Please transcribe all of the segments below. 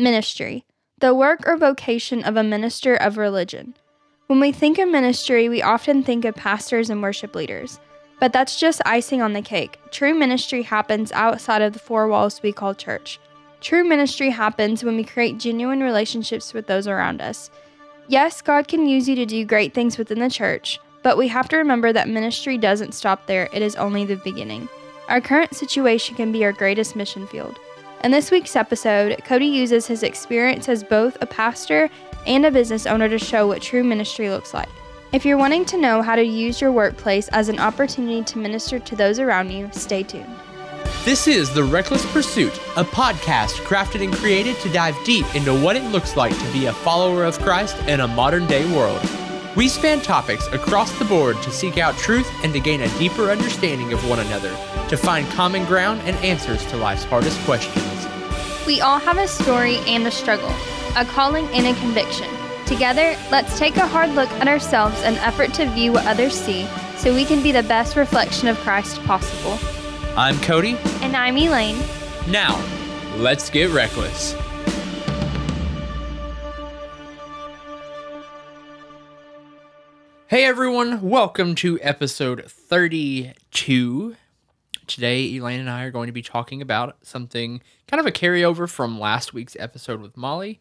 Ministry, the work or vocation of a minister of religion. When we think of ministry, we often think of pastors and worship leaders. But that's just icing on the cake. True ministry happens outside of the four walls we call church. True ministry happens when we create genuine relationships with those around us. Yes, God can use you to do great things within the church, but we have to remember that ministry doesn't stop there, it is only the beginning. Our current situation can be our greatest mission field. In this week's episode, Cody uses his experience as both a pastor and a business owner to show what true ministry looks like. If you're wanting to know how to use your workplace as an opportunity to minister to those around you, stay tuned. This is The Reckless Pursuit, a podcast crafted and created to dive deep into what it looks like to be a follower of Christ in a modern day world. We span topics across the board to seek out truth and to gain a deeper understanding of one another, to find common ground and answers to life's hardest questions. We all have a story and a struggle, a calling and a conviction. Together, let's take a hard look at ourselves and effort to view what others see so we can be the best reflection of Christ possible. I'm Cody. And I'm Elaine. Now, let's get reckless. Hey everyone, welcome to episode 32. Today, Elaine and I are going to be talking about something kind of a carryover from last week's episode with Molly,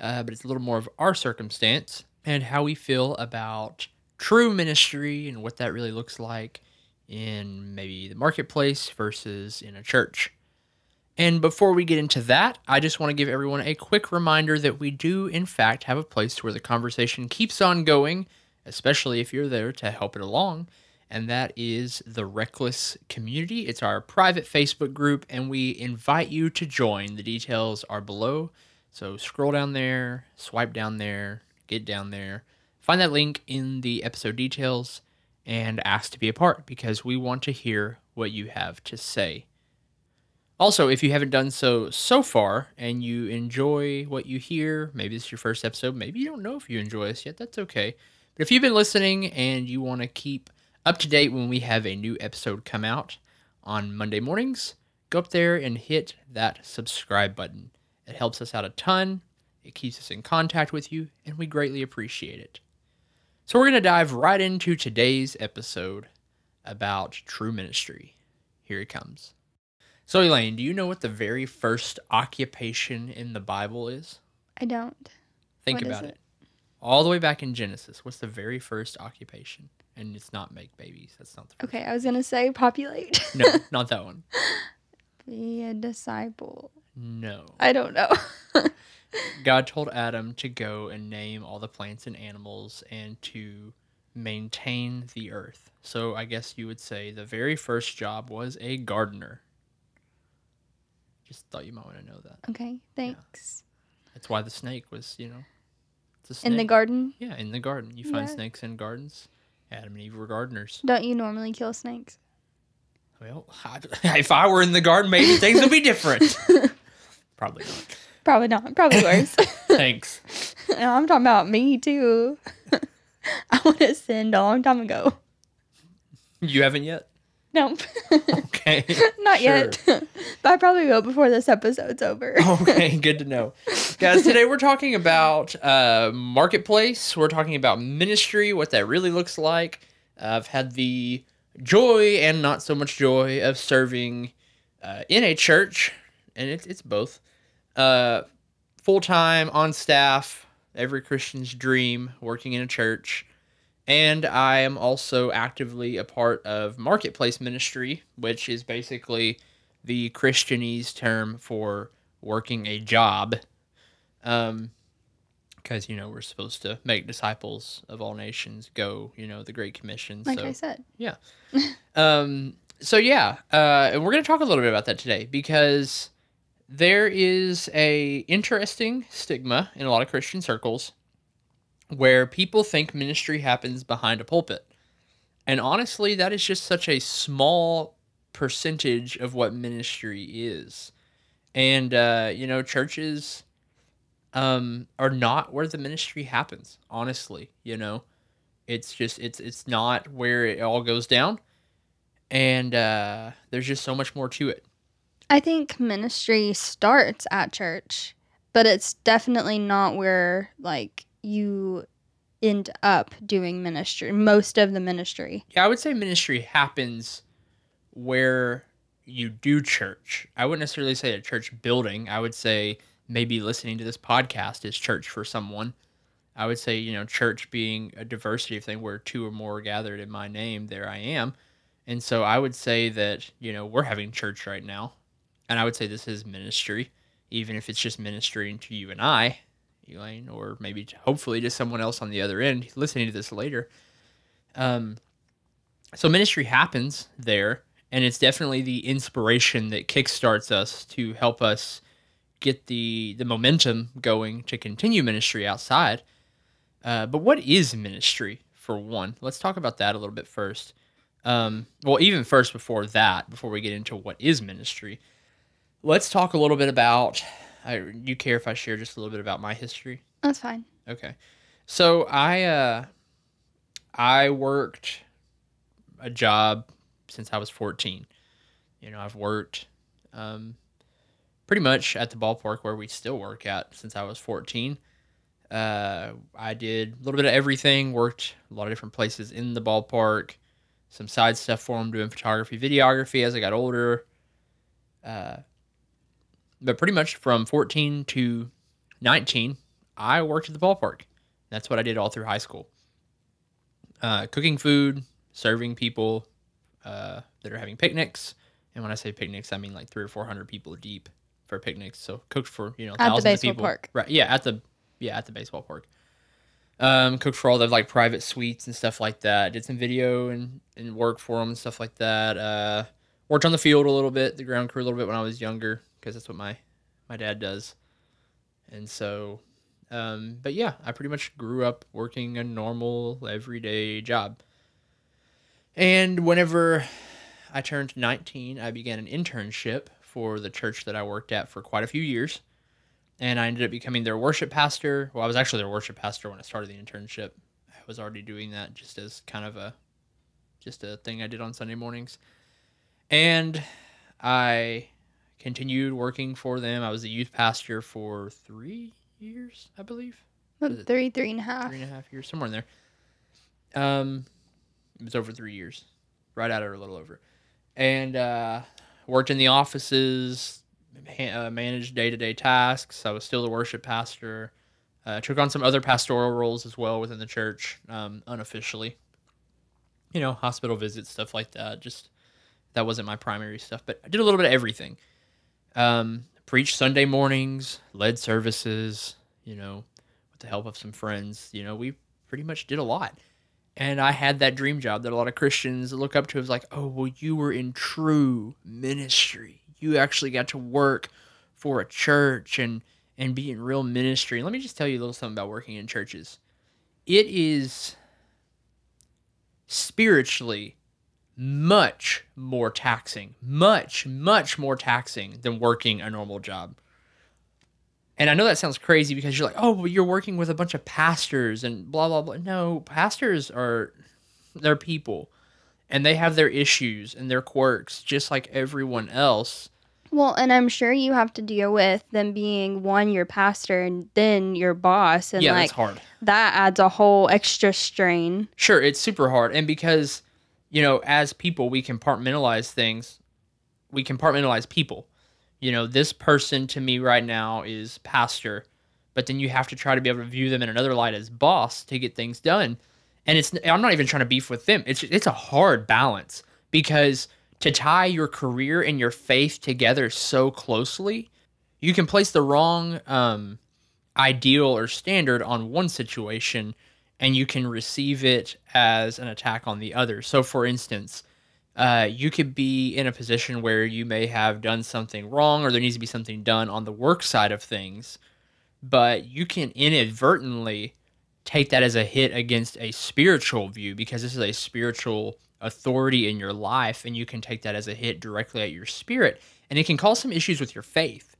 uh, but it's a little more of our circumstance and how we feel about true ministry and what that really looks like in maybe the marketplace versus in a church. And before we get into that, I just want to give everyone a quick reminder that we do, in fact, have a place where the conversation keeps on going, especially if you're there to help it along. And that is the Reckless Community. It's our private Facebook group, and we invite you to join. The details are below. So scroll down there, swipe down there, get down there, find that link in the episode details and ask to be a part because we want to hear what you have to say. Also, if you haven't done so so far and you enjoy what you hear, maybe this is your first episode, maybe you don't know if you enjoy us yet, that's okay. But if you've been listening and you want to keep up to date when we have a new episode come out on Monday mornings, go up there and hit that subscribe button. It helps us out a ton, it keeps us in contact with you, and we greatly appreciate it. So, we're going to dive right into today's episode about true ministry. Here it comes. So, Elaine, do you know what the very first occupation in the Bible is? I don't. Think What about it? it. All the way back in Genesis, what's the very first occupation? And it's not make babies. That's not the first. Okay, I was going to say populate. No, not that one. Be a disciple. No. I don't know. God told Adam to go and name all the plants and animals and to maintain the earth. So I guess you would say the very first job was a gardener. Just thought you might want to know that. okay, thanks. That's why the snake was, you know, In the garden, Yeah, in the garden. You find Yeah. snakes in gardens. Adam and Eve were gardeners. don't you normally kill snakes? Well, if I were in the garden, maybe things would be different. Probably not. Probably not. Probably worse. Thanks. I'm talking about me too. I want to send a long time ago. You haven't yet? Nope. Okay. Not yet. but I probably will before this episode's over. okay, good to know. Guys, today we're talking about uh, marketplace. We're talking about ministry, what that really looks like. Uh, I've had the joy and not so much joy of serving uh, in a church, and it, it's both. Uh, Full time, on staff, every Christian's dream, working in a church. And I am also actively a part of marketplace ministry, which is basically the Christianese term for working a job. Um, because you know we're supposed to make disciples of all nations, go, you know, the Great Commission. like so I said. Yeah um, so yeah, uh, and we're gonna talk a little bit about that today because there is a interesting stigma in a lot of Christian circles where people think ministry happens behind a pulpit, and honestly, that is just such a small percentage of what ministry is, and uh, you know, churches um, are not where the ministry happens. Honestly, you know, it's just it's it's not where it all goes down and uh, there's just so much more to it. I think ministry starts at church but it's definitely not where like you end up doing ministry most of the ministry Yeah, I would say ministry happens where you do church. I wouldn't necessarily say a church building. I would say maybe listening to this podcast is church for someone. I would say, you know, church being a diversity of thing where two or more are gathered in my name, there I am. And so I would say that, you know, we're having church right now. And I would say this is ministry, even if it's just ministering to you and I, Elaine, or maybe hopefully to someone else on the other end listening to this later. Um, so ministry happens there, and it's definitely the inspiration that kickstarts us to help us get the the momentum going to continue ministry outside. Uh, but what is ministry for one? Let's talk about that a little bit first. Um, well, even first before that, before we get into what is ministry, let's talk a little bit about. I, you care if I share just a little bit about my history? that's fine Okay. So I uh I worked a job since I was 14. You know, I've worked um pretty much at the ballpark where we still work at since I was 14. Uh I did a little bit of everything, worked a lot of different places in the ballpark, some side stuff for them doing photography, videography as I got older. Uh but pretty much from 14 to 19 I worked at the ballpark. That's what I did all through high school. Uh, cooking food, serving people uh, that are having picnics, and when I say picnics, I mean like three or four hundred people deep for picnics. So cooked for you know At the thousands baseball of people. park. right? Yeah, at the yeah at the baseball park. Um, cooked for all the like private suites and stuff like that. Did some video and and work for them and stuff like that. Uh, worked on the field a little bit, the ground crew a little bit when I was younger because that's what my my dad does. And so um, but yeah, I pretty much grew up working a normal, everyday job. And whenever I turned 19, I began an internship for the church that I worked at for quite a few years. And I ended up becoming their worship pastor. Well, I was actually their worship pastor when I started the internship. I was already doing that just as kind of a just a thing I did on Sunday mornings. And I continued working for them. I was the youth pastor for three years, I believe. About Is it three three and a half Three and a half years, somewhere in there. Um, it was over three years, right at or a little over, and uh, worked in the offices, ha- uh, managed day to day tasks. I was still the worship pastor. Uh, took on some other pastoral roles as well within the church, um, unofficially. You know, hospital visits, stuff like that. Just that wasn't my primary stuff, but I did a little bit of everything. Um, preached Sunday mornings, led services. You know, with the help of some friends. You know, we pretty much did a lot. And I had that dream job that a lot of Christians look up to as like, oh, well, you were in true ministry. You actually got to work for a church and and be in real ministry. And let me just tell you a little something about working in churches. It is spiritually much more taxing, much, much more taxing than working a normal job. And I know that sounds crazy because you're like, oh, well, you're working with a bunch of pastors and blah, blah, blah. No, pastors are, they're people and they have their issues and their quirks just like everyone else. well and i'm sure you have to deal with them being one your pastor and then your boss and yeah, like that's hard. that adds a whole extra strain Sure, it's super hard. And because, you know, as people, we compartmentalize things, we compartmentalize people. You know, this person to me right now is pastor, but then you have to try to be able to view them in another light as boss to get things done. And it's I'm not even trying to beef with them. It's it's a hard balance because to tie your career and your faith together so closely, you can place the wrong um, ideal or standard on one situation and you can receive it as an attack on the other. So, for instance, uh, you could be in a position where you may have done something wrong or there needs to be something done on the work side of things, but you can inadvertently take that as a hit against a spiritual view because this is a spiritual authority in your life and you can take that as a hit directly at your spirit and it can cause some issues with your faith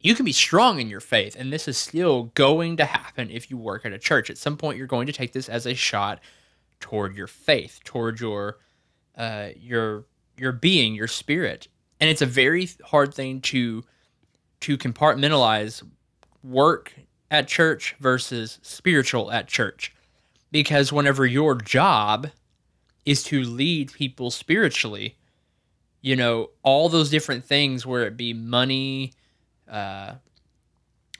you can be strong in your faith and this is still going to happen if you work at a church at some point you're going to take this as a shot toward your faith toward your uh, your your being your spirit and it's a very hard thing to to compartmentalize work at church versus spiritual at church. Because whenever your job is to lead people spiritually, you know, all those different things, where it be money, uh,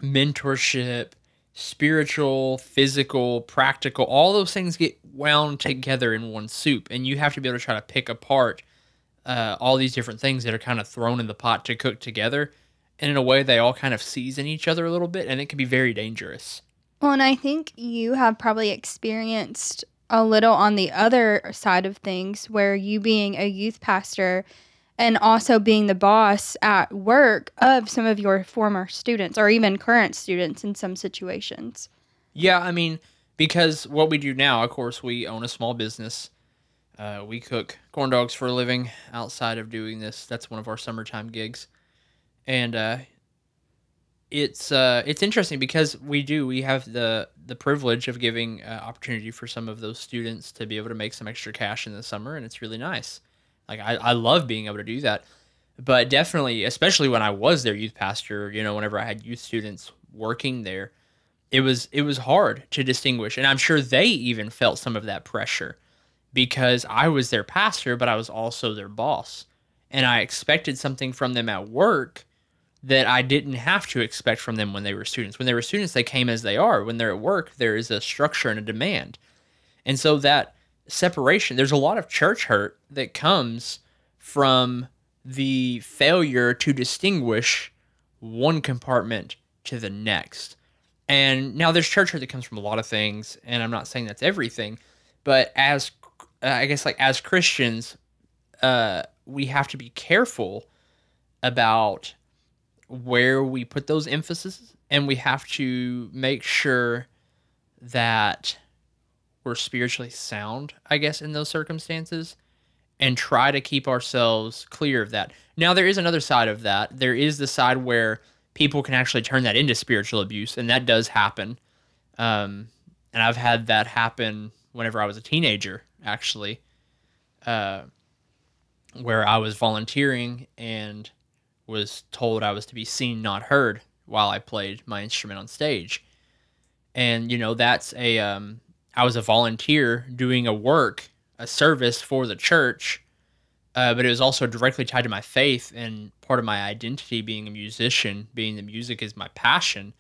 mentorship, spiritual, physical, practical, all those things get wound together in one soup. And you have to be able to try to pick apart uh, all these different things that are kind of thrown in the pot to cook together. And in a way, they all kind of season each other a little bit, and it can be very dangerous. Well, and I think you have probably experienced a little on the other side of things where you being a youth pastor and also being the boss at work of some of your former students or even current students in some situations. Yeah, I mean, because what we do now, of course, we own a small business. Uh, we cook corn dogs for a living outside of doing this. That's one of our summertime gigs, and uh, it's uh, it's interesting because we do we have the the privilege of giving uh, opportunity for some of those students to be able to make some extra cash in the summer, and it's really nice. Like I, I love being able to do that, but definitely, especially when I was their youth pastor, you know, whenever I had youth students working there, it was it was hard to distinguish, and I'm sure they even felt some of that pressure because I was their pastor, but I was also their boss, and I expected something from them at work that I didn't have to expect from them when they were students. When they were students, they came as they are. When they're at work, there is a structure and a demand. And so that separation, there's a lot of church hurt that comes from the failure to distinguish one compartment to the next. And now there's church hurt that comes from a lot of things, and I'm not saying that's everything, but as uh, I guess like as Christians, uh, we have to be careful about where we put those emphases and we have to make sure that we're spiritually sound, I guess, in those circumstances and try to keep ourselves clear of that. Now, there is another side of that. There is the side where people can actually turn that into spiritual abuse, and that does happen. Um, and I've had that happen whenever I was a teenager, actually, uh, where I was volunteering and was told I was to be seen, not heard, while I played my instrument on stage. And you know, that's a um, I was a volunteer doing a work, a service for the church, uh, but it was also directly tied to my faith and part of my identity being a musician, being the music is my passion.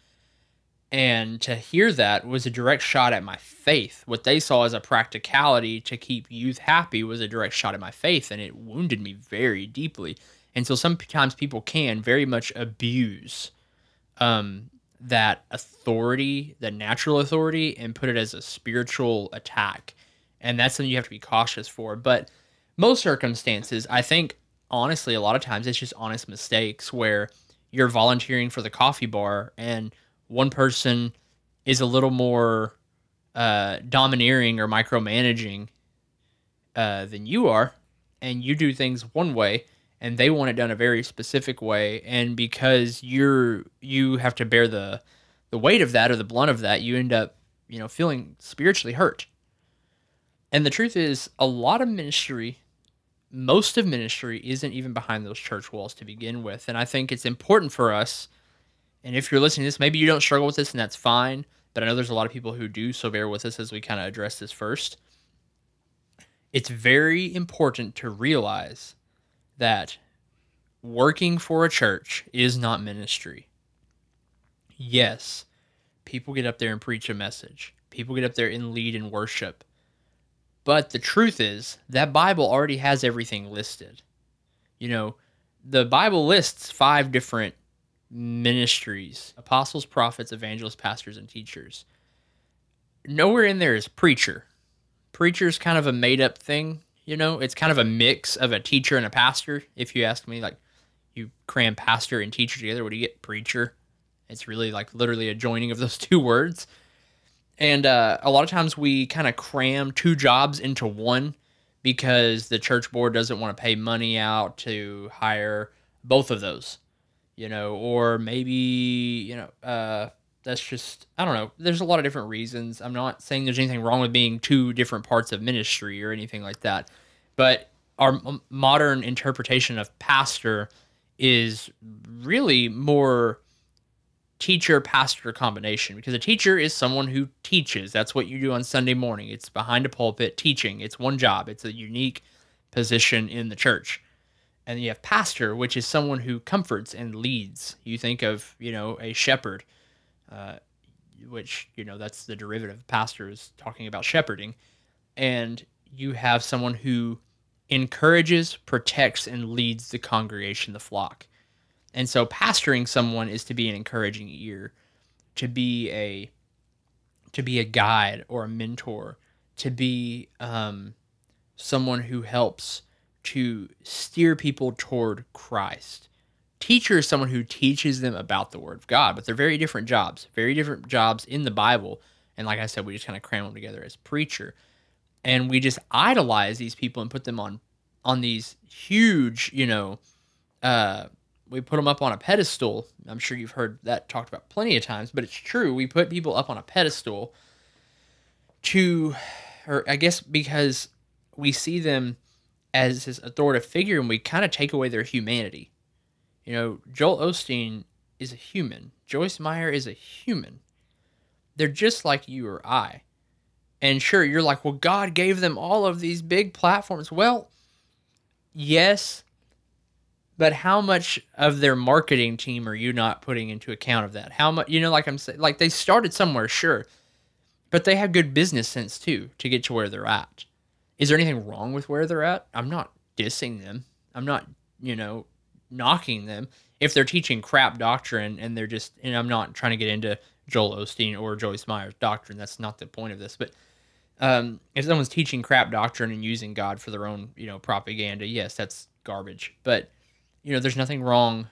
And to hear that was a direct shot at my faith. What they saw as a practicality to keep youth happy was a direct shot at my faith, and it wounded me very deeply. And so sometimes people can very much abuse um, that authority, the natural authority, and put it as a spiritual attack. And that's something you have to be cautious for. But most circumstances, I think, honestly, a lot of times it's just honest mistakes where you're volunteering for the coffee bar and one person is a little more uh, domineering or micromanaging uh, than you are, and you do things one way and they want it done a very specific way and because you're you have to bear the the weight of that or the blunt of that you end up you know feeling spiritually hurt. And the truth is a lot of ministry most of ministry isn't even behind those church walls to begin with. And i think it's important for us and if you're listening to this maybe you don't struggle with this and that's fine but i know there's a lot of people who do so bear with us as we kind of address this first. It's very important to realize that working for a church is not ministry. Yes, people get up there and preach a message, people get up there and lead in worship. But the truth is, that Bible already has everything listed. You know, the Bible lists five different ministries apostles, prophets, evangelists, pastors, and teachers. Nowhere in there is preacher. Preacher is kind of a made up thing you know, it's kind of a mix of a teacher and a pastor. If you ask me, like you cram pastor and teacher together, what do you get? Preacher. It's really like literally a joining of those two words. And uh, a lot of times we kind of cram two jobs into one because the church board doesn't want to pay money out to hire both of those, you know, or maybe, you know, uh, that's just I don't know. There's a lot of different reasons. I'm not saying there's anything wrong with being two different parts of ministry or anything like that. But our modern interpretation of pastor is really more teacher pastor combination because a teacher is someone who teaches. That's what you do on Sunday morning. It's behind a pulpit teaching. It's one job. It's a unique position in the church. And you have pastor, which is someone who comforts and leads. You think of, you know, a shepherd, uh, which, you know, that's the derivative of pastor is talking about shepherding. And you have someone who encourages, protects, and leads the congregation, the flock. And so pastoring someone is to be an encouraging ear, to be a to be a guide or a mentor, to be um, someone who helps to steer people toward Christ. Teacher is someone who teaches them about the Word of God, but they're very different jobs, very different jobs in the Bible. And like I said, we just kind of cram them together as preacher, and we just idolize these people and put them on on these huge, you know, uh, we put them up on a pedestal. I'm sure you've heard that talked about plenty of times, but it's true. We put people up on a pedestal to, or I guess because we see them as this authoritative figure and we kind of take away their humanity. You know, Joel Osteen is a human, Joyce Meyer is a human. They're just like you or I. And sure, you're like, well, God gave them all of these big platforms. Well, yes, but how much of their marketing team are you not putting into account of that? How much, you know, like I'm saying, like they started somewhere, sure, but they have good business sense too to get to where they're at. Is there anything wrong with where they're at? I'm not dissing them. I'm not, you know, knocking them. If they're teaching crap doctrine and they're just, and I'm not trying to get into Joel Osteen or Joyce Meyer's doctrine. That's not the point of this. But um, if someone's teaching crap doctrine and using God for their own, you know, propaganda, yes, that's garbage. But you know, there's nothing wrong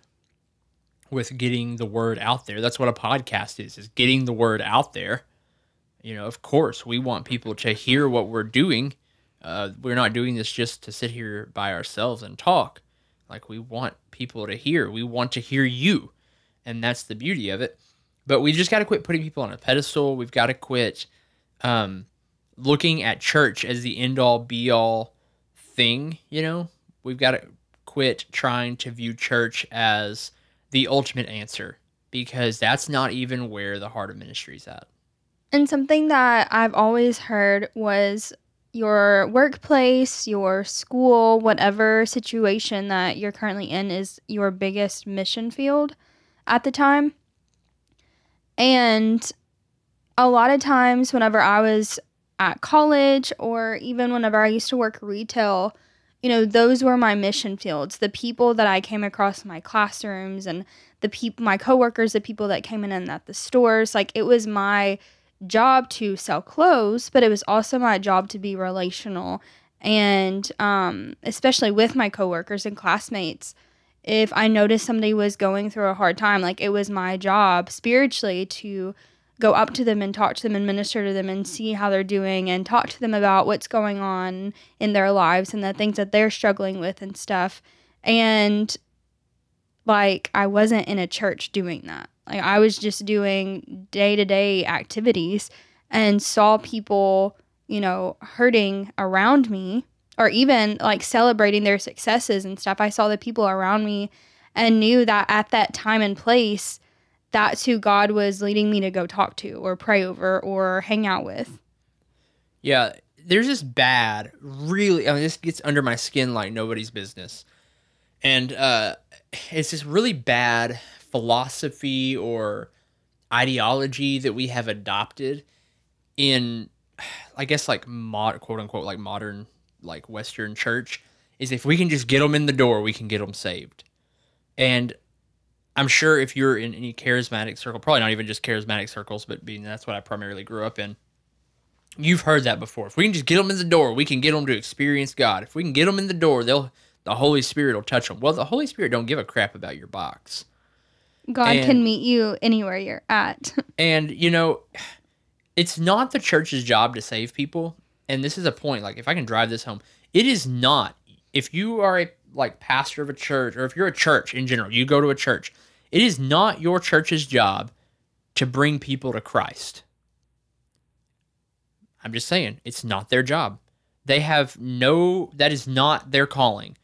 with getting the word out there. That's what a podcast is, is getting the word out there. You know, of course, we want people to hear what we're doing. Uh, we're not doing this just to sit here by ourselves and talk. Like, we want people to hear. We want to hear you. And that's the beauty of it. But we just got to quit putting people on a pedestal. We've got to quit um, looking at church as the end all be all thing. You know, we've got to quit trying to view church as the ultimate answer because that's not even where the heart of ministry is at. And something that I've always heard was your workplace, your school, whatever situation that you're currently in is your biggest mission field at the time. And a lot of times, whenever I was at college or even whenever I used to work retail, you know, those were my mission fields. The people that I came across in my classrooms and the people, my coworkers, the people that came in and at the stores. Like it was my job to sell clothes, but it was also my job to be relational. And um, especially with my coworkers and classmates, if I noticed somebody was going through a hard time, like it was my job spiritually to go up to them and talk to them and minister to them and see how they're doing and talk to them about what's going on in their lives and the things that they're struggling with and stuff. And like I wasn't in a church doing that. Like I was just doing day-to-day activities and saw people, you know, hurting around me or even like celebrating their successes and stuff. I saw the people around me and knew that at that time and place that's who God was leading me to go talk to or pray over or hang out with. Yeah, there's this bad, really, I mean, this gets under my skin like nobody's business. And uh, it's this really bad philosophy or ideology that we have adopted in, I guess, like mod, quote unquote, like modern, like Western church is if we can just get them in the door, we can get them saved. And I'm sure if you're in any charismatic circle, probably not even just charismatic circles, but being that's what I primarily grew up in, you've heard that before. If we can just get them in the door, we can get them to experience God. If we can get them in the door, they'll the Holy Spirit will touch them. Well, the Holy Spirit don't give a crap about your box. God and, can meet you anywhere you're at. and you know, it's not the church's job to save people. And this is a point. Like, if I can drive this home, it is not. If you are a like pastor of a church, or if you're a church in general, you go to a church it is not your church's job to bring people to Christ. I'm just saying, it's not their job. They have no, that is not their calling.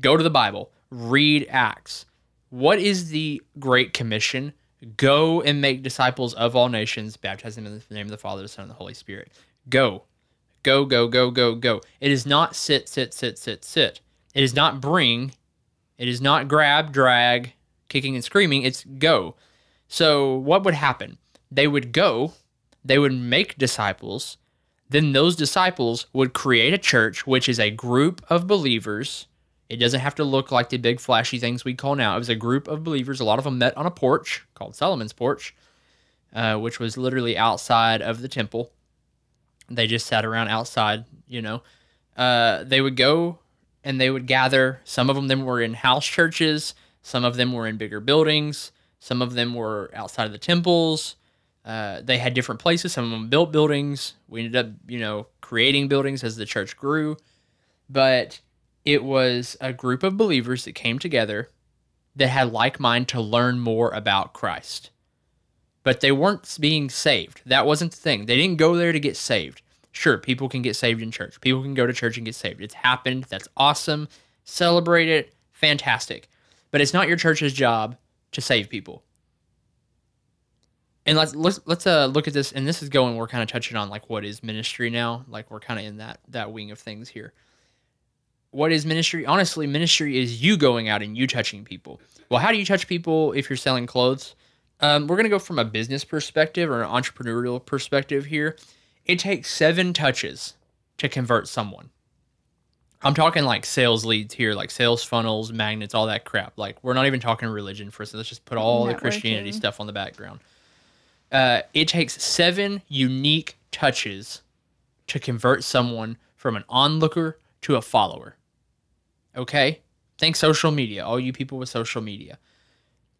Go to the Bible, read Acts. What is the Great Commission? Go and make disciples of all nations, baptizing them in the name of the Father, the Son, and the Holy Spirit. Go. Go, go, go, go, go. It is not sit, sit, sit, sit, sit. It is not bring. It is not grab, drag, kicking and screaming. It's go. So, what would happen? They would go, they would make disciples, then those disciples would create a church, which is a group of believers. It doesn't have to look like the big flashy things we call now. It was a group of believers. A lot of them met on a porch called Solomon's Porch, uh, which was literally outside of the temple. They just sat around outside, you know. Uh, they would go and they would gather. Some of them were in house churches, some of them were in bigger buildings, some of them were outside of the temples. Uh, they had different places. Some of them built buildings. We ended up, you know, creating buildings as the church grew. But it was a group of believers that came together that had like mind to learn more about Christ. But they weren't being saved. That wasn't the thing. They didn't go there to get saved. Sure, people can get saved in church. People can go to church and get saved. It's happened. That's awesome. Celebrate it. Fantastic. But it's not your church's job to save people. And let's let's let's uh look at this and this is going we're kind of touching on like what is ministry now? Like we're kind of in that that wing of things here. What is ministry? Honestly ministry is you going out and you touching people. Well how do you touch people if you're selling clothes? Um, we're to go from a business perspective or an entrepreneurial perspective here. It takes seven touches to convert someone i'm talking like sales leads here like sales funnels magnets all that crap like we're not even talking religion for so let's just put all the christianity stuff on the background uh, it takes seven unique touches to convert someone from an onlooker to a follower. Okay? Think social media, all you people with social media.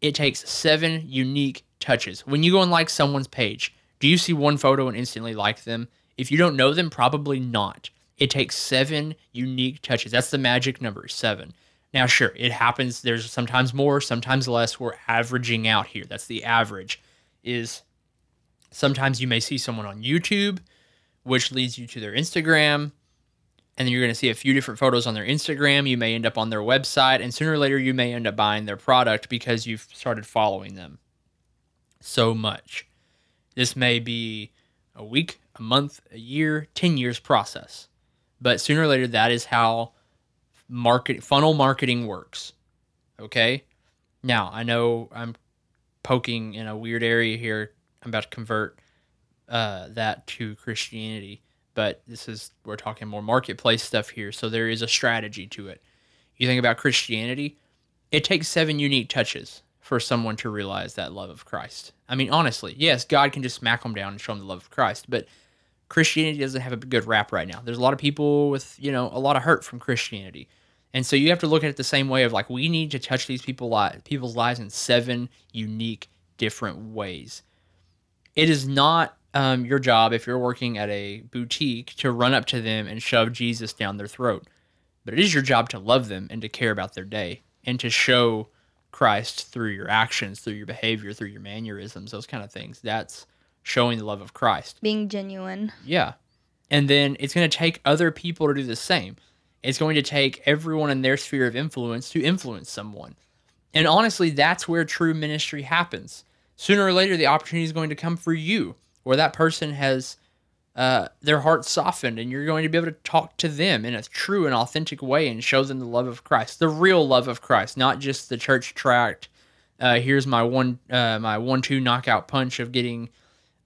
It takes seven unique touches. When you go and like someone's page, do you see one photo and instantly like them? If you don't know them, probably not. It takes seven unique touches. That's the magic number, seven. Now, sure, it happens. There's sometimes more, sometimes less. We're averaging out here. That's the average, is Sometimes you may see someone on YouTube, which leads you to their Instagram. And then you're going to see a few different photos on their Instagram. You may end up on their website, and sooner or later, you may end up buying their product because you've started following them so much. This may be a week, a month, a year, 10 years process. But sooner or later, that is how market funnel marketing works. Okay? Now, I know I'm poking in a weird area here I'm about to convert uh, that to Christianity, but this is we're talking more marketplace stuff here, so there is a strategy to it. You think about Christianity, it takes seven unique touches for someone to realize that love of Christ. I mean, honestly, yes, God can just smack them down and show them the love of Christ, but Christianity doesn't have a good rap right now. There's a lot of people with, you know, a lot of hurt from Christianity. And so you have to look at it the same way of like we need to touch these people li- people's lives in seven unique different ways it is not um, your job if you're working at a boutique to run up to them and shove Jesus down their throat. But it is your job to love them and to care about their day and to show Christ through your actions, through your behavior, through your mannerisms, those kind of things. That's showing the love of Christ. Being genuine. Yeah. And then it's going to take other people to do the same. It's going to take everyone in their sphere of influence to influence someone. And honestly, that's where true ministry happens sooner or later the opportunity is going to come for you where that person has uh, their heart softened and you're going to be able to talk to them in a true and authentic way and show them the love of christ the real love of christ not just the church tract uh, here's my one uh, my one two knockout punch of getting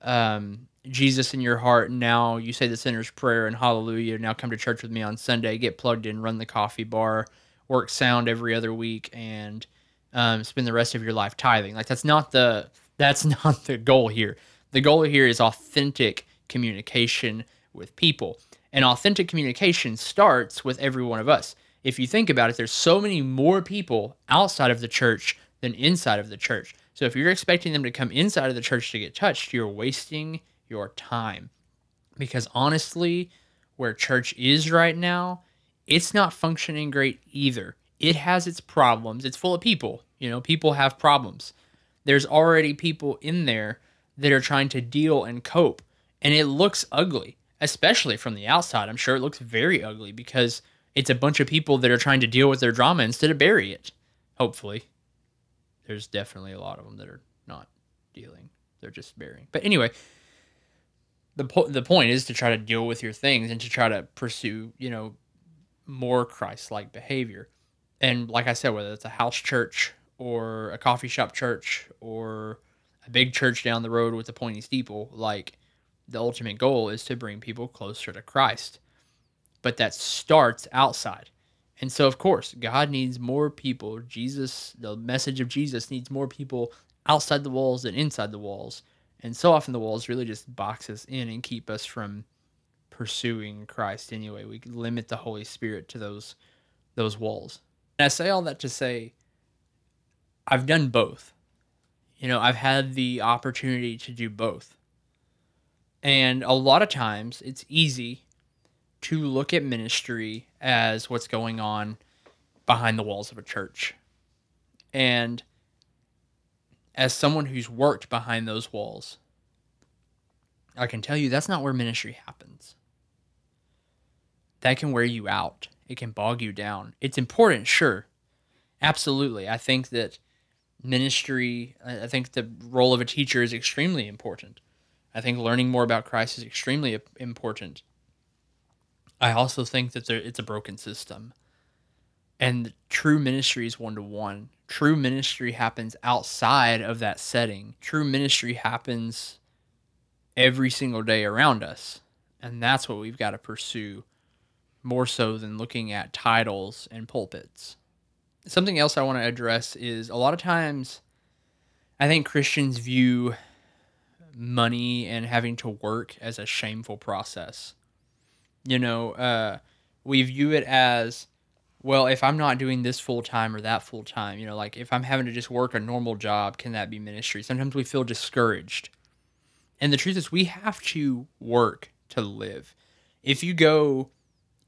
um, jesus in your heart now you say the sinner's prayer and hallelujah now come to church with me on sunday get plugged in run the coffee bar work sound every other week and um, spend the rest of your life tithing like that's not the that's not the goal here. The goal here is authentic communication with people. And authentic communication starts with every one of us. If you think about it, there's so many more people outside of the church than inside of the church. So if you're expecting them to come inside of the church to get touched, you're wasting your time. Because honestly, where church is right now, it's not functioning great either. It has its problems. It's full of people. You know, people have problems there's already people in there that are trying to deal and cope. And it looks ugly, especially from the outside. I'm sure it looks very ugly because it's a bunch of people that are trying to deal with their drama instead of bury it. Hopefully. There's definitely a lot of them that are not dealing. They're just bearing. But anyway, the po- the point is to try to deal with your things and to try to pursue, you know, more Christ-like behavior. And like I said, whether it's a house church or a coffee shop church or a big church down the road with a pointy steeple, like the ultimate goal is to bring people closer to Christ. But that starts outside. And so, of course, God needs more people. Jesus, the message of Jesus needs more people outside the walls than inside the walls. And so often the walls really just box us in and keep us from pursuing Christ anyway. We limit the Holy Spirit to those those walls. And I say all that to say I've done both. You know, I've had the opportunity to do both. And a lot of times it's easy to look at ministry as what's going on behind the walls of a church. And as someone who's worked behind those walls, I can tell you that's not where ministry happens. That can wear you out. It can bog you down. It's important, sure. Absolutely. I think that ministry, I think the role of a teacher is extremely important. I think learning more about Christ is extremely important. I also think that there, it's a broken system. And true ministry is one to one. True ministry happens outside of that setting. True ministry happens every single day around us. And that's what we've got to pursue more so than looking at titles and pulpits. Something else I want to address is a lot of times I think Christians view money and having to work as a shameful process. You know, uh, we view it as well, if I'm not doing this full time or that full time, you know, like if I'm having to just work a normal job, can that be ministry? Sometimes we feel discouraged. And the truth is, we have to work to live. If you go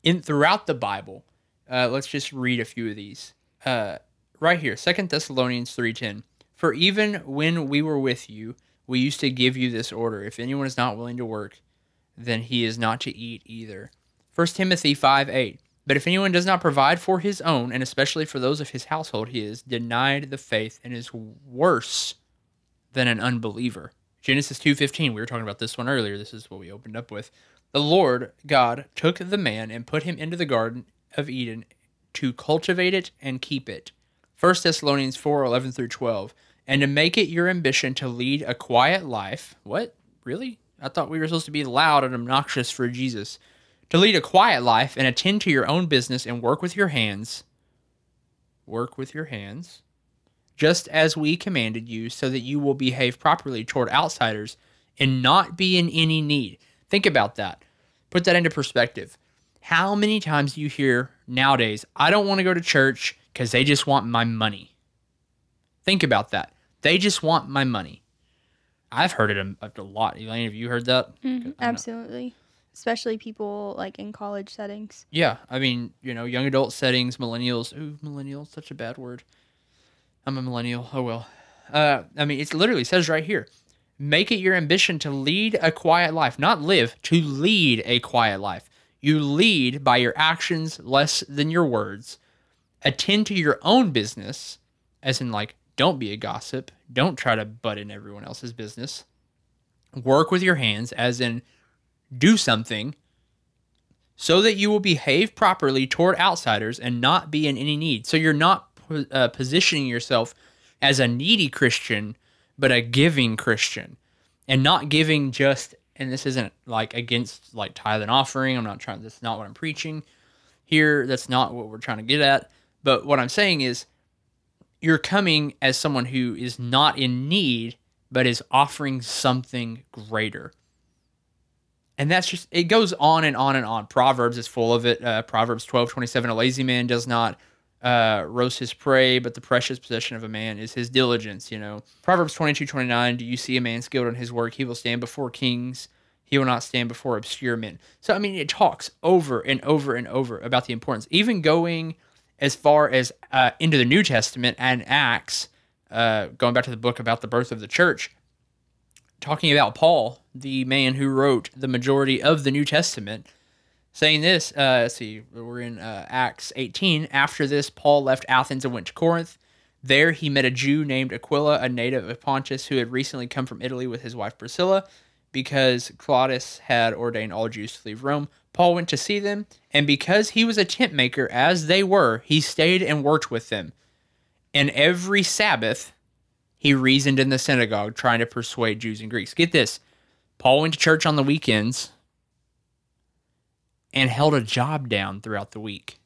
in throughout the Bible, uh, let's just read a few of these. Uh, right here, Second Thessalonians three ten. For even when we were with you, we used to give you this order: if anyone is not willing to work, then he is not to eat either. First Timothy five eight. But if anyone does not provide for his own, and especially for those of his household, he is denied the faith and is worse than an unbeliever. Genesis 2:15, we were talking about this one earlier. This is what we opened up with. The Lord God took the man and put him into the garden of Eden to cultivate it and keep it. 1 Thessalonians 4:11 through 12. And to make it your ambition to lead a quiet life. What? Really? I thought we were supposed to be loud and obnoxious for Jesus to lead a quiet life and attend to your own business and work with your hands. Work with your hands, just as we commanded you, so that you will behave properly toward outsiders and not be in any need. Think about that. Put that into perspective. How many times do you hear nowadays, I don't want to go to church because they just want my money? Think about that. They just want my money. I've heard it a, a lot. Elaine, have you heard that? Mm-hmm, absolutely especially people like in college settings. Yeah, I mean, you know, young adult settings, millennials. Ooh, millennials, such a bad word. I'm a millennial. Oh well. Uh, I mean, it literally says right here, make it your ambition to lead a quiet life, not live, to lead a quiet life. You lead by your actions less than your words. Attend to your own business, as in like, don't be a gossip. Don't try to butt in everyone else's business. Work with your hands, as in do something so that you will behave properly toward outsiders and not be in any need. So you're not uh, positioning yourself as a needy Christian, but a giving Christian, and not giving just. And this isn't like against like tithe and offering. I'm not trying. That's not what I'm preaching here. That's not what we're trying to get at. But what I'm saying is, you're coming as someone who is not in need, but is offering something greater. And that's just it goes on and on and on. Proverbs is full of it. Uh, proverbs 12 27 a lazy man does not uh, roast his prey but the precious possession of a man is his diligence you know. Proverbs 22 29 do you see a man skilled in his work? He will stand before kings. He will not stand before obscure men. So i mean it talks over and over and over about the importance. Even going as far as uh, into the new testament and acts uh, going back to the book about the birth of the church talking about Paul, the man who wrote the majority of the New Testament, saying this. Uh, let's see, we're in uh, Acts 18. After this, Paul left Athens and went to Corinth. There, he met a Jew named Aquila, a native of Pontus, who had recently come from Italy with his wife Priscilla. Because Claudius had ordained all Jews to leave Rome, Paul went to see them, and because he was a tent maker, as they were, he stayed and worked with them. And every Sabbath, he reasoned in the synagogue, trying to persuade Jews and Greeks. Get this Paul went to church on the weekends and held a job down throughout the week.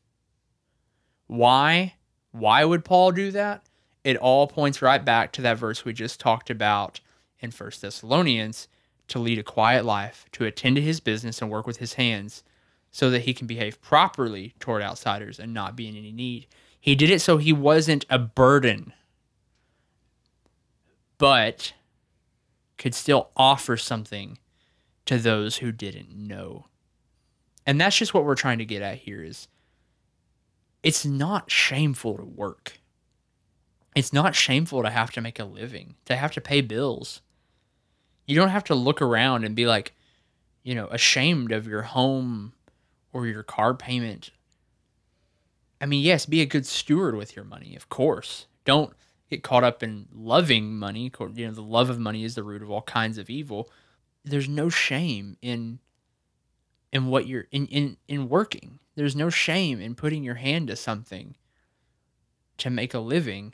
Why? Why would Paul do that? It all points right back to that verse we just talked about in First Thessalonians to lead a quiet life, to attend to his business and work with his hands so that he can behave properly toward outsiders and not be in any need. He did it so he wasn't a burden, but could still offer something to those who didn't know. And that's just what we're trying to get at here is it's not shameful to work. It's not shameful to have to make a living, to have to pay bills. You don't have to look around and be like, you know, ashamed of your home or your car payment. I mean, yes, be a good steward with your money, of course. Don't get caught up in loving money. You know, the love of money is the root of all kinds of evil. There's no shame in in what you're in in in working. There's no shame in putting your hand to something to make a living.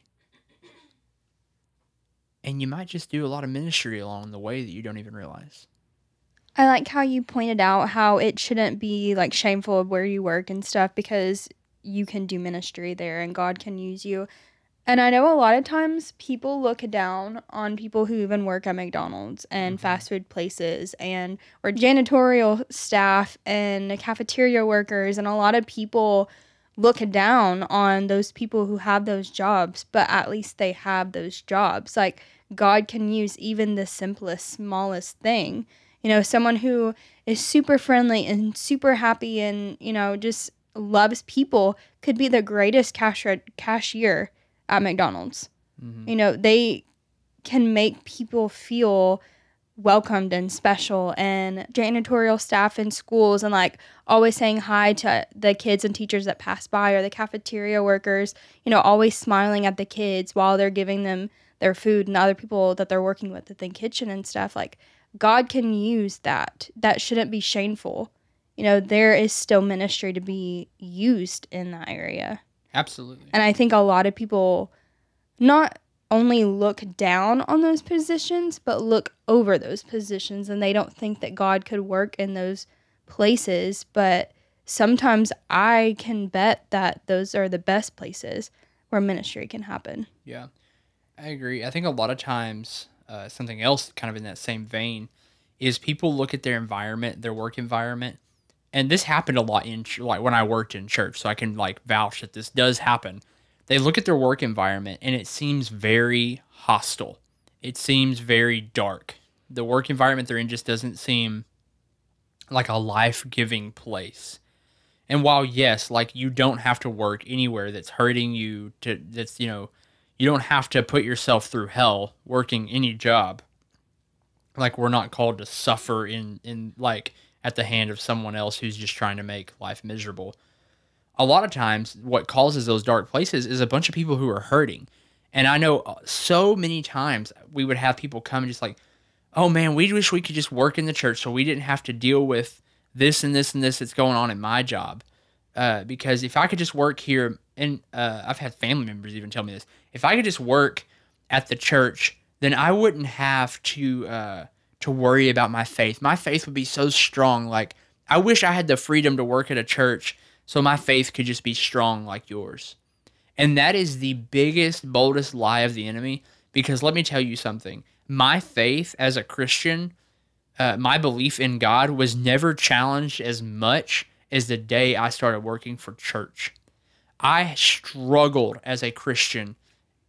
And you might just do a lot of ministry along the way that you don't even realize. I like how you pointed out how it shouldn't be like shameful of where you work and stuff because you can do ministry there and God can use you. And I know a lot of times people look down on people who even work at McDonald's and mm-hmm. fast food places and or janitorial staff and cafeteria workers and a lot of people look down on those people who have those jobs, but at least they have those jobs. Like God can use even the simplest, smallest thing. You know, someone who is super friendly and super happy and, you know, just loves people could be the greatest cash cashier at McDonald's. Mm-hmm. You know, they can make people feel welcomed and special and janitorial staff in schools and like always saying hi to the kids and teachers that pass by or the cafeteria workers, you know, always smiling at the kids while they're giving them their food and the other people that they're working with at the kitchen and stuff. Like God can use that. That shouldn't be shameful. You know, there is still ministry to be used in that area. Absolutely. And I think a lot of people not only look down on those positions, but look over those positions and they don't think that God could work in those places. But sometimes I can bet that those are the best places where ministry can happen. Yeah, I agree. I think a lot of times, uh, something else kind of in that same vein is people look at their environment, their work environment, and this happened a lot in like when I worked in church, so I can like vouch that this does happen. They look at their work environment and it seems very hostile. It seems very dark. The work environment they're in just doesn't seem like a life-giving place. And while yes, like you don't have to work anywhere that's hurting you to that's, you know, you don't have to put yourself through hell working any job. Like we're not called to suffer in in like at the hand of someone else who's just trying to make life miserable. A lot of times, what causes those dark places is a bunch of people who are hurting. And I know uh, so many times we would have people come and just like, oh man, we wish we could just work in the church so we didn't have to deal with this and this and this that's going on in my job. Uh, because if I could just work here, and uh, I've had family members even tell me this, if I could just work at the church, then I wouldn't have to uh, to worry about my faith. My faith would be so strong. Like, I wish I had the freedom to work at a church so my faith could just be strong like yours. And that is the biggest, boldest lie of the enemy. Because let me tell you something my faith as a Christian, uh, my belief in God was never challenged as much as the day I started working for church. I struggled as a Christian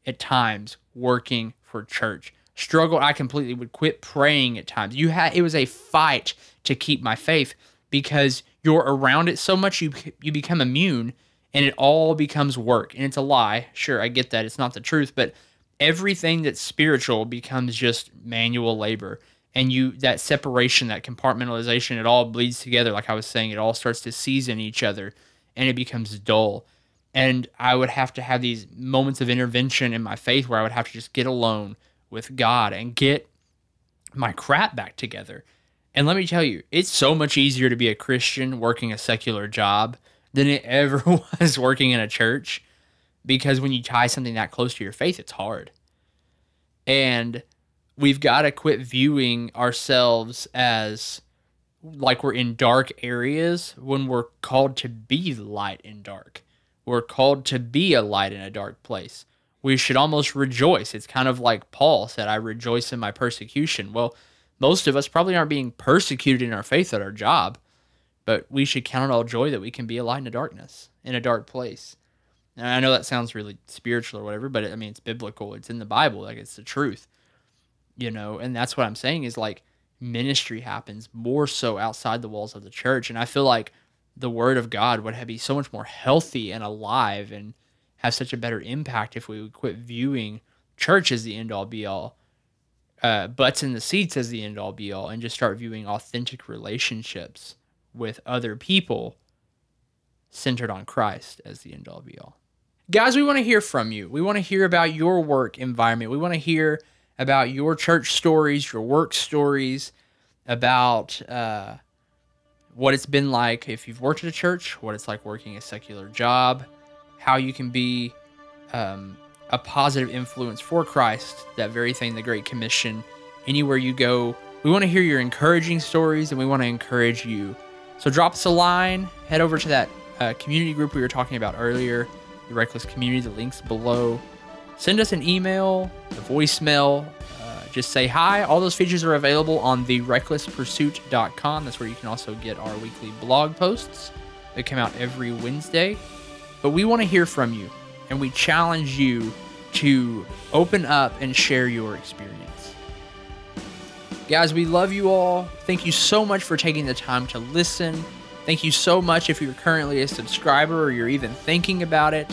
at times working for church struggled. I completely would quit praying at times. You had it was a fight to keep my faith because you're around it so much you you become immune and it all becomes work. And it's a lie. Sure, I get that. It's not the truth, but everything that's spiritual becomes just manual labor. And you that separation, that compartmentalization, it all bleeds together. Like I was saying, it all starts to season each other and it becomes dull. And I would have to have these moments of intervention in my faith where I would have to just get alone with God and get my crap back together. And let me tell you, it's so much easier to be a Christian working a secular job than it ever was working in a church because when you tie something that close to your faith, it's hard. And we've got to quit viewing ourselves as like we're in dark areas when we're called to be light in dark. We're called to be a light in a dark place. We should almost rejoice. It's kind of like Paul said, I rejoice in my persecution. Well, most of us probably aren't being persecuted in our faith at our job, but we should count it all joy that we can be a light in the darkness, in a dark place. And I know that sounds really spiritual or whatever, but I mean, it's biblical. It's in the Bible. Like, it's the truth, you know? And that's what I'm saying is like ministry happens more so outside the walls of the church. And I feel like the word of God would be so much more healthy and alive and have such a better impact if we would quit viewing church as the end all be all, uh, butts in the seats as the end all be all, and just start viewing authentic relationships with other people centered on Christ as the end all be all. Guys, we want to hear from you. We want to hear about your work environment. We want to hear about your church stories, your work stories, about uh, what it's been like if you've worked at a church, what it's like working a secular job, how you can be um, a positive influence for Christ, that very thing, the Great Commission, anywhere you go. We want to hear your encouraging stories and we want to encourage you. So drop us a line, head over to that uh, community group we were talking about earlier, the Reckless Community, the links below. Send us an email, a voicemail, uh, just say hi. All those features are available on the recklesspursuit.com. That's where you can also get our weekly blog posts that come out every Wednesday. But we want to hear from you, and we challenge you to open up and share your experience. Guys, we love you all. Thank you so much for taking the time to listen. Thank you so much if you're currently a subscriber or you're even thinking about it.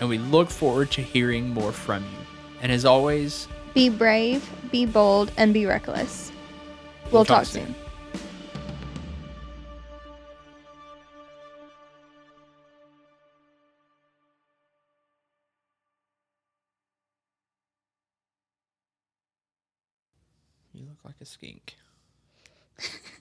And we look forward to hearing more from you. And as always, be brave, be bold, and be reckless. We'll, we'll talk, talk, soon. soon. like a skink.